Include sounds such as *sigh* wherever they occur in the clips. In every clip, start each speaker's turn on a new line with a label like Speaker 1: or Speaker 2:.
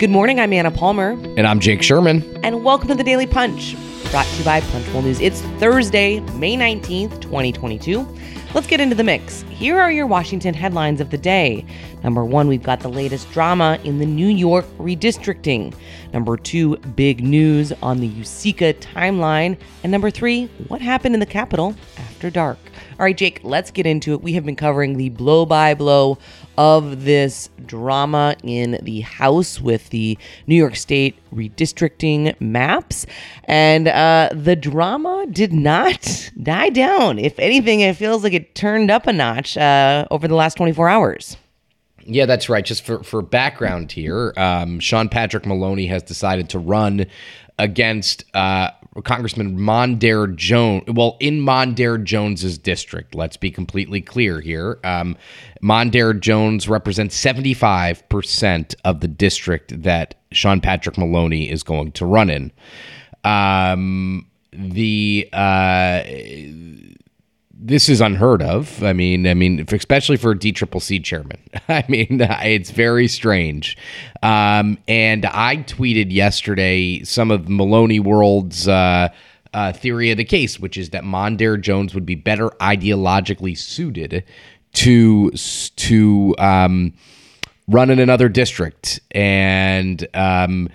Speaker 1: Good morning. I'm Anna Palmer.
Speaker 2: And I'm Jake Sherman.
Speaker 1: And welcome to the Daily Punch, brought to you by Punchbowl News. It's Thursday, May 19th, 2022. Let's get into the mix. Here are your Washington headlines of the day. Number one, we've got the latest drama in the New York redistricting. Number two, big news on the USICA timeline. And number three, what happened in the Capitol after dark. All right, Jake, let's get into it. We have been covering the blow by blow of this drama in the House with the New York State redistricting maps. And uh, the drama did not *laughs* die down. If anything, it feels like it turned up a notch uh, over the last 24 hours.
Speaker 2: Yeah, that's right. Just for, for background here, um, Sean Patrick Maloney has decided to run against uh, Congressman Mondaire Jones. Well, in Mondaire Jones's district, let's be completely clear here. Um, Mondaire Jones represents 75% of the district that Sean Patrick Maloney is going to run in. Um, the uh, this is unheard of. I mean, I mean, especially for a DCCC chairman. *laughs* I mean, *laughs* it's very strange. Um, and I tweeted yesterday some of Maloney World's uh, uh, theory of the case, which is that Mondaire Jones would be better ideologically suited to to um, run in another district and. Um,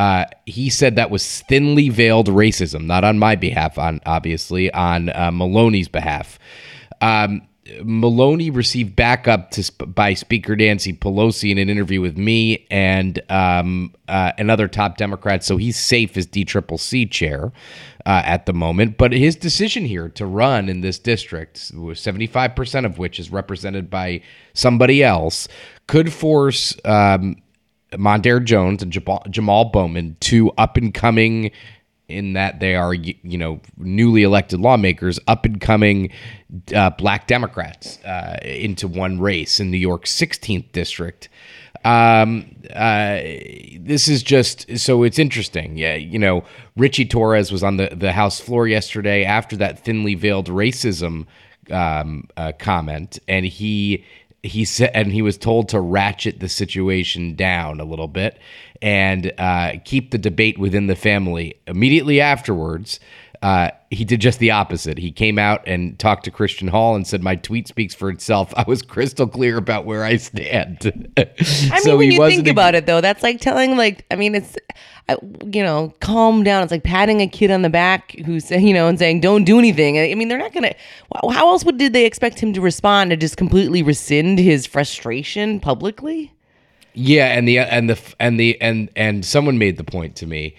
Speaker 2: uh, he said that was thinly veiled racism, not on my behalf, on obviously on uh, Maloney's behalf. Um, Maloney received backup to, by Speaker Nancy Pelosi in an interview with me and um, uh, another top Democrat, so he's safe as DCCC chair uh, at the moment. But his decision here to run in this district, 75% of which is represented by somebody else, could force um, Mondaire Jones and Jamal Bowman, two up and coming in that they are you know newly elected lawmakers, up and coming uh, black Democrats uh, into one race in New York's 16th district. Um, uh, this is just so it's interesting. Yeah, you know, Richie Torres was on the the House floor yesterday after that thinly veiled racism um, uh, comment, and he he said, and he was told to ratchet the situation down a little bit and uh, keep the debate within the family. Immediately afterwards, uh, he did just the opposite. He came out and talked to Christian Hall and said, "My tweet speaks for itself. *laughs* I was crystal clear about where I stand." *laughs*
Speaker 1: I so mean, when you think about it, though, that's like telling, like, I mean, it's, you know, calm down. It's like patting a kid on the back who's, *laughs* you know, and saying, "Don't do anything." I mean, they're not gonna. How else would did they expect him to respond to just completely rescind his frustration publicly?
Speaker 2: Yeah, and the and the and the and and someone made the point to me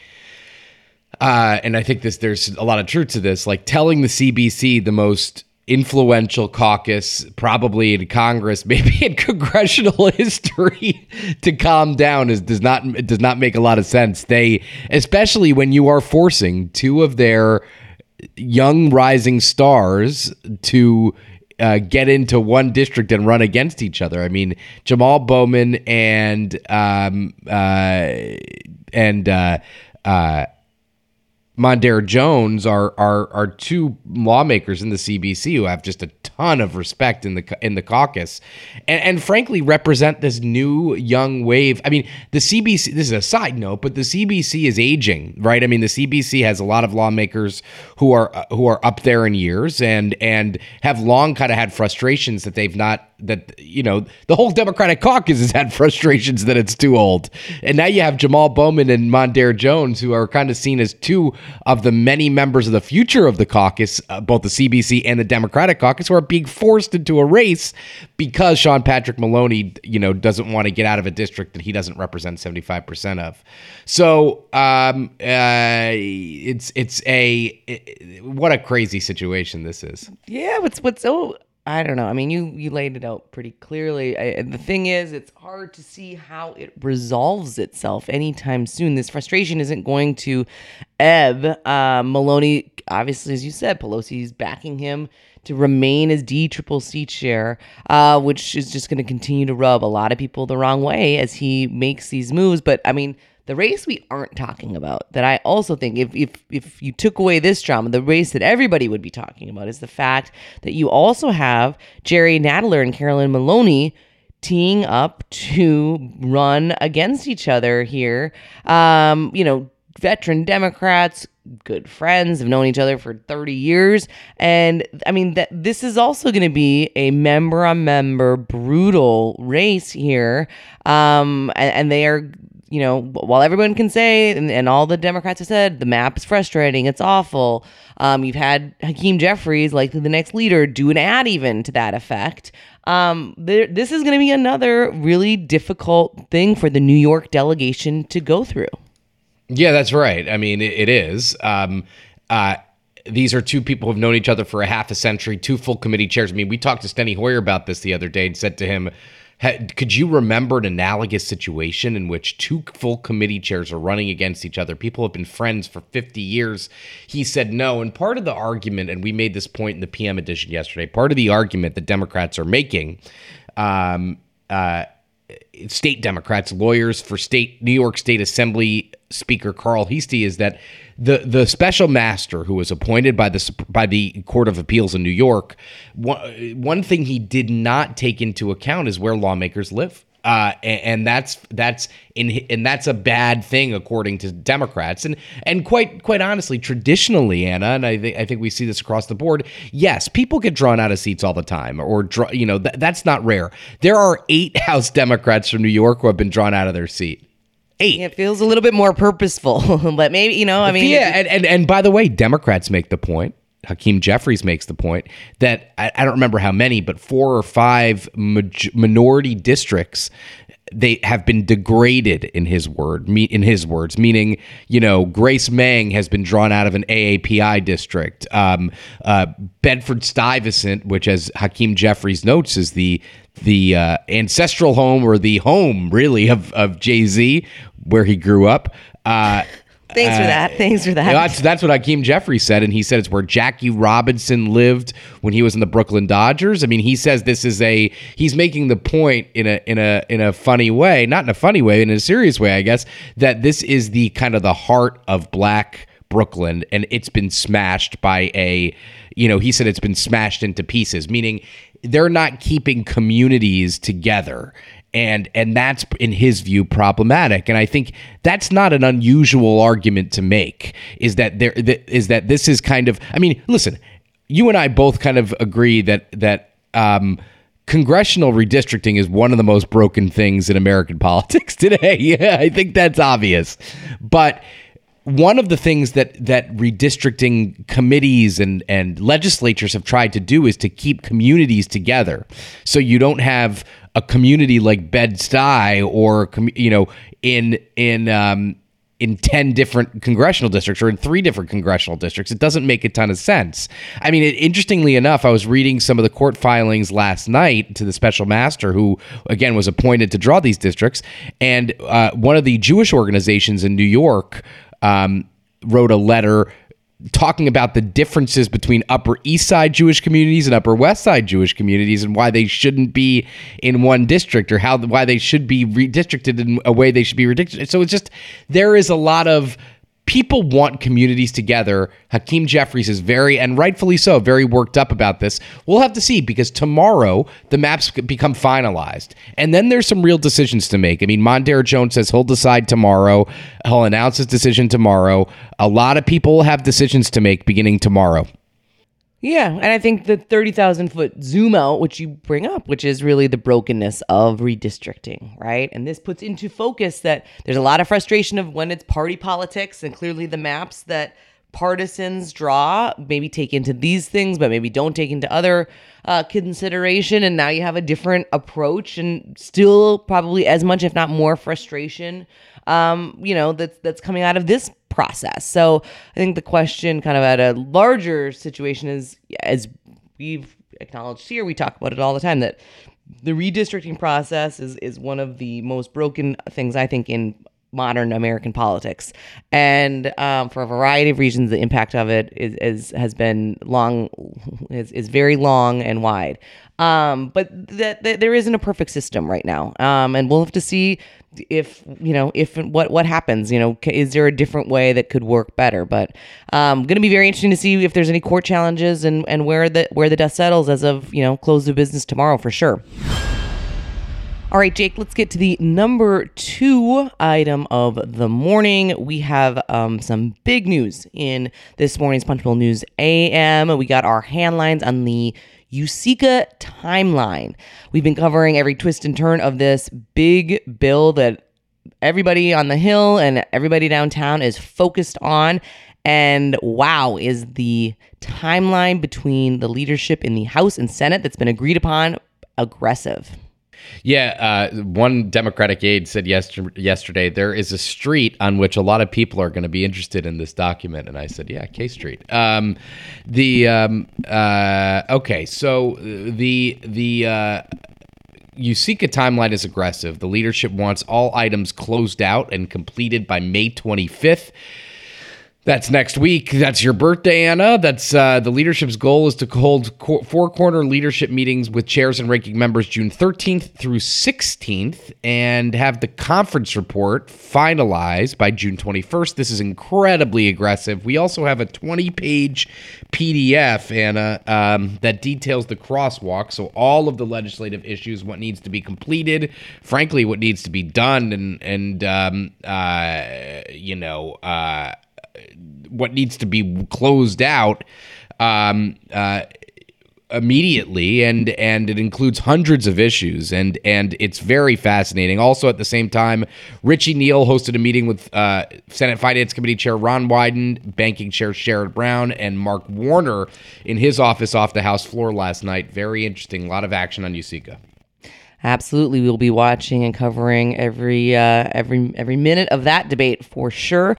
Speaker 2: uh, and I think this there's a lot of truth to this. Like telling the CBC, the most influential caucus, probably in Congress, *laughs* maybe in congressional *laughs* history, to calm down is does not it does not make a lot of sense. They, especially when you are forcing two of their young rising stars to uh, get into one district and run against each other. I mean, Jamal Bowman and um, uh, and uh, uh Mondaire Jones are are are two lawmakers in the CBC who have just a ton of respect in the in the caucus, and, and frankly represent this new young wave. I mean, the CBC. This is a side note, but the CBC is aging, right? I mean, the CBC has a lot of lawmakers who are uh, who are up there in years and and have long kind of had frustrations that they've not that you know the whole Democratic caucus has had *laughs* frustrations that it's too old, and now you have Jamal Bowman and Mondaire Jones who are kind of seen as two of the many members of the future of the caucus, uh, both the CBC and the Democratic caucus, who are being forced into a race because Sean Patrick Maloney, you know, doesn't want to get out of a district that he doesn't represent 75% of. So um, uh, it's it's a it, what a crazy situation this is.
Speaker 1: Yeah, what's what's so I don't know. I mean, you you laid it out pretty clearly. I, the thing is, it's hard to see how it resolves itself anytime soon. This frustration isn't going to ebb. Uh, Maloney, obviously, as you said, Pelosi's backing him to remain as D triple C chair, uh, which is just going to continue to rub a lot of people the wrong way as he makes these moves. But I mean, the race we aren't talking about, that I also think if, if, if you took away this drama, the race that everybody would be talking about is the fact that you also have Jerry Nadler and Carolyn Maloney teeing up to run against each other here. Um, you know, veteran Democrats, good friends, have known each other for 30 years. And I mean, that this is also going to be a member on member brutal race here. Um, and, and they are you know, while everyone can say, and, and, all the Democrats have said, the map is frustrating, it's awful. Um, you've had Hakeem Jeffries, likely the next leader, do an ad even to that effect. Um, there, this is going to be another really difficult thing for the New York delegation to go through.
Speaker 2: Yeah, that's right. I mean, it, it is. Um, uh, these are two people who've known each other for a half a century, two full committee chairs. I mean, we talked to Steny Hoyer about this the other day and said to him, could you remember an analogous situation in which two full committee chairs are running against each other? People have been friends for 50 years. He said no. And part of the argument, and we made this point in the PM edition yesterday, part of the argument that Democrats are making, um, uh, state Democrats, lawyers for state New York State Assembly Speaker Carl Heastie, is that the the special master who was appointed by the by the Court of Appeals in New York, one, one thing he did not take into account is where lawmakers live. Uh, and, and, that's that's in and that's a bad thing according to Democrats and and quite quite honestly traditionally Anna and I think I think we see this across the board yes people get drawn out of seats all the time or draw, you know th- that's not rare there are eight *laughs* House Democrats from New York who have been drawn out of their seat eight.
Speaker 1: It feels a little bit more purposeful, *laughs* but maybe you know. I mean,
Speaker 2: yeah, and, and and by the way, Democrats make the point. Hakeem Jeffries makes the point that I, I don't remember how many, but four or five minority districts they have been degraded in his word in his words meaning you know grace meng has been drawn out of an aapi district. Um, uh, bedford stuyvesant which as hakeem jeffries notes is the the uh, ancestral home or the home really of, of jay-z where he grew up. Uh,
Speaker 1: Thanks for uh, that. Thanks for that.
Speaker 2: That's, that's what Hakeem Jeffries said, and he said it's where Jackie Robinson lived when he was in the Brooklyn Dodgers. I mean, he says this is a he's making the point in a in a in a funny way, not in a funny way, in a serious way, I guess, that this is the kind of the heart of black Brooklyn, and it's been smashed by a, you know, he said it's been smashed into pieces, meaning they're not keeping communities together and and that's in his view problematic. And i think that's not an unusual argument to make is that there is that this is kind of i mean listen you and i both kind of agree that that um, congressional redistricting is one of the most broken things in american *laughs* politics today. *laughs* Yeah i think that's obvious. But one of the things that that redistricting committees and and legislatures have tried to do is to keep communities together. So you don't have a community like Bed-Stuy or you know in in um, in 10 different congressional districts or in three different congressional districts. It doesn't make a ton of sense. I mean, it, interestingly enough, I was reading some of the court filings last night to the special master who, again, was appointed to draw these districts. And uh, one of the Jewish organizations in New York um, wrote a letter talking about the differences between Upper East Side Jewish communities and Upper West Side Jewish communities and why they shouldn't be in one district or how why they should be redistricted in a way they should be redistricted. So it's just there is a lot of people want communities together. Hakeem Jeffries is very, and rightfully so, very worked up about this. We'll have to see because tomorrow the maps become finalized. And then there's some real decisions to make. I mean, Mondaire Jones says he'll decide tomorrow, he'll announce his decision tomorrow. A lot of people have decisions to make beginning tomorrow.
Speaker 1: Yeah, and I think the 30,000 foot zoom out, which you bring up, which is really the brokenness of redistricting, right? And this puts into focus that there's a lot of frustration of when it's party politics, and clearly the maps that partisans draw maybe take into these things, but maybe don't take into other uh, consideration. And now you have a different approach, and still probably as much, if not more, frustration. Um, you know, that's that's coming out of this process. So I think the question, kind of at a larger situation, is as we've acknowledged here, we talk about it all the time that the redistricting process is is one of the most broken things I think in modern American politics, and um, for a variety of reasons, the impact of it is, is has been long, is, is very long and wide. Um, but that, that there isn't a perfect system right now, um, and we'll have to see if you know if what what happens you know is there a different way that could work better? But um going to be very interesting to see if there's any court challenges and and where the where the dust settles as of you know close of business tomorrow for sure All right, Jake, let's get to the number two item of the morning. We have um, some big news in this morning's Punchbowl News AM. We got our handlines on the USICA timeline. We've been covering every twist and turn of this big bill that everybody on the Hill and everybody downtown is focused on. And wow, is the timeline between the leadership in the House and Senate that's been agreed upon aggressive.
Speaker 2: Yeah, uh, one Democratic aide said yester- yesterday there is a street on which a lot of people are going to be interested in this document, and I said, yeah, K Street. Um, the um, uh, okay, so the the. Uh, USICA timeline is aggressive. The leadership wants all items closed out and completed by May 25th. That's next week. That's your birthday, Anna. That's uh, the leadership's goal is to hold co- four corner leadership meetings with chairs and ranking members June 13th through 16th and have the conference report finalized by June 21st. This is incredibly aggressive. We also have a 20 page PDF, Anna, um, that details the crosswalk. So, all of the legislative issues, what needs to be completed, frankly, what needs to be done, and, and um, uh, you know, uh, what needs to be closed out um, uh, immediately, and and it includes hundreds of issues, and and it's very fascinating. Also, at the same time, Richie Neal hosted a meeting with uh, Senate Finance Committee Chair Ron Wyden, Banking Chair Sherrod Brown, and Mark Warner in his office off the House floor last night. Very interesting. A lot of action on USICA.
Speaker 1: Absolutely, we'll be watching and covering every uh, every every minute of that debate for sure.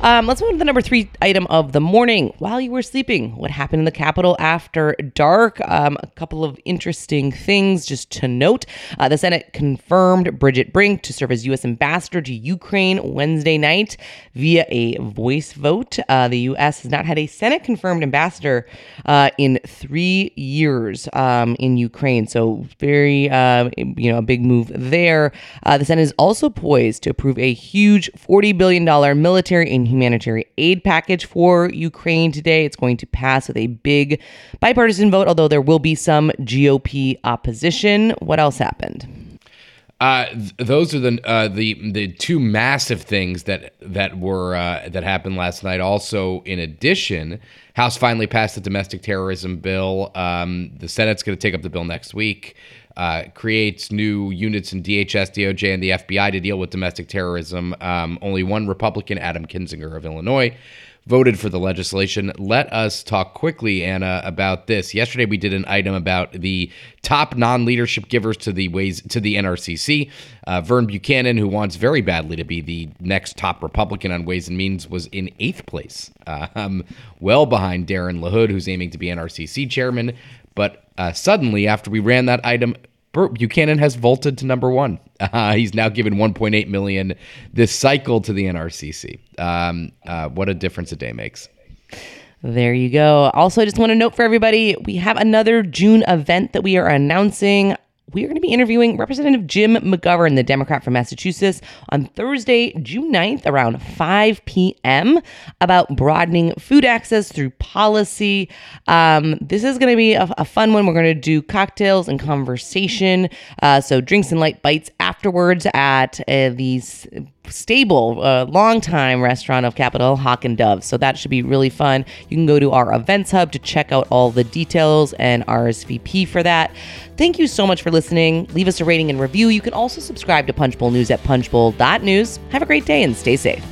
Speaker 1: Um, let's move to the number three item of the morning. While you were sleeping, what happened in the Capitol after dark? Um, a couple of interesting things just to note. Uh, the Senate confirmed Bridget Brink to serve as U.S. ambassador to Ukraine Wednesday night via a voice vote. Uh, the U.S. has not had a Senate confirmed ambassador uh, in three years um, in Ukraine. So very, uh, you know, a big move there. Uh, the Senate is also poised to approve a huge $40 billion military and humanitarian aid package for Ukraine today. It's going to pass with a big bipartisan vote, although there will be some GOP opposition. What else happened?
Speaker 2: Uh, th- those are the uh, the the two massive things that that were uh, that happened last night. Also, in addition, House finally passed the domestic terrorism bill. Um, the Senate's going to take up the bill next week uh, creates new units in DHS, DOJ, and the FBI to deal with domestic terrorism. Um, only one Republican, Adam Kinzinger of Illinois, voted for the legislation. Let us talk quickly, Anna, about this. Yesterday, we did an item about the top non-leadership givers to the ways to the NRCC. Uh, Vern Buchanan, who wants very badly to be the next top Republican on Ways and Means, was in eighth place, uh, um, well behind Darin LaHood, who's aiming to be NRCC chairman. But uh, suddenly, after we ran that item, Buchanan has vaulted to number one. Uh, *laughs* he's now given 1.8 million this cycle to the NRCC. Um, uh, what a difference a day makes.
Speaker 1: There you go. Also, I just want to note for everybody, we have another June event that we are announcing we are going to be interviewing Representative Jim McGovern, the Democrat from Massachusetts, on Thursday, June 9th, around 5 p.m., about broadening food access through policy. Um, this is going to be a, a, fun one. We're going to do cocktails and conversation. Uh, so, drinks and light bites afterwards at uh, these stable, uh, long-time restaurant of Capitol, Hawk and Dove. So that should be really fun. You can go to our events hub to check out all the details and RSVP for that. Thank you so much for listening. Leave us a rating and review. You can also subscribe to Punchbowl News at punchbowl.news. Have a great day and stay safe.